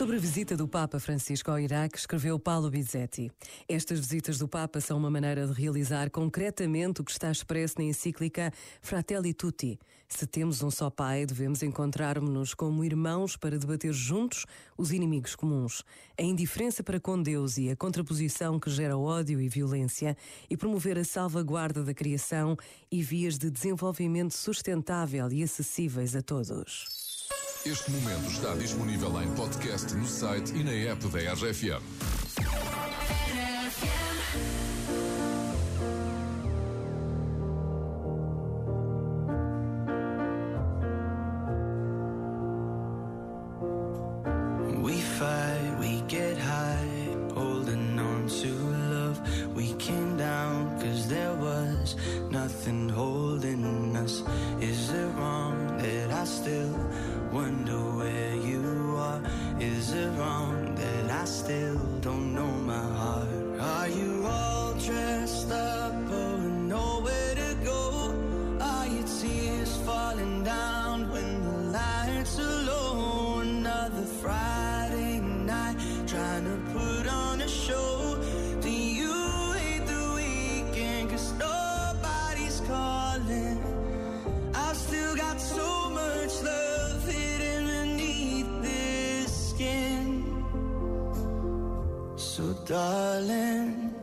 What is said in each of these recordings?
Sobre a visita do Papa Francisco ao Iraque, escreveu Paulo Bizzetti. Estas visitas do Papa são uma maneira de realizar concretamente o que está expresso na encíclica Fratelli Tutti. Se temos um só Pai, devemos encontrar-nos como irmãos para debater juntos os inimigos comuns, a indiferença para com Deus e a contraposição que gera ódio e violência e promover a salvaguarda da criação e vias de desenvolvimento sustentável e acessíveis a todos. Este momento está disponível em podcast no site e na app da RFM. We fight, we get high, holding on to love. We came down cause there was nothing holding us. Is it wrong that I still wonder where you are. Is it wrong that I still don't know my heart? Are you all dressed up, but nowhere to go? Are your tears falling down So darling,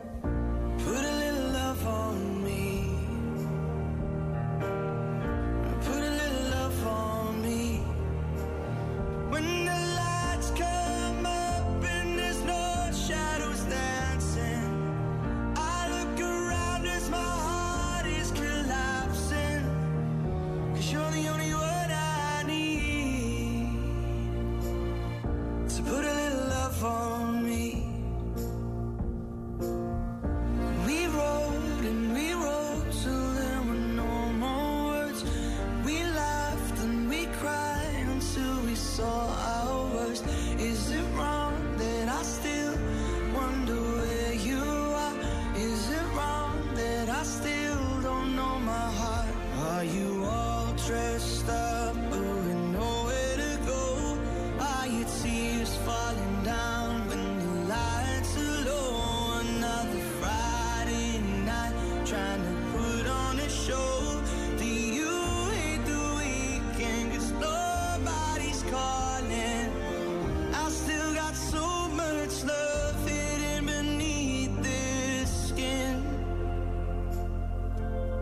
dressed up, but with nowhere to go? Are your tears falling down when the lights are low? Another Friday night, trying to put on a show. Do you hate the weekend? Cause nobody's calling. I still got so much love hidden beneath this skin.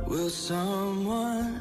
Will someone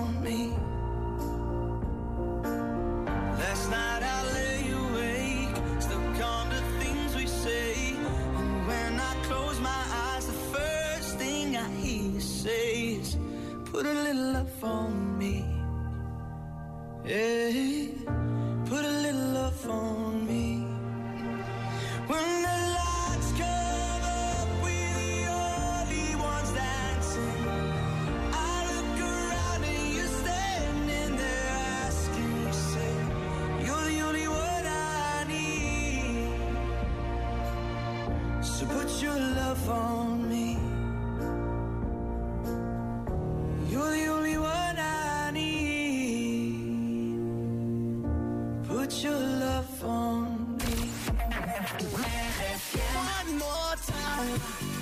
Put a little love on me. Yeah, put a little love on me. When the lights come up, we're the only ones dancing. I look around and you're standing there asking yourself, You're the only one I need. So put your love on me. Put your love on me. One more time.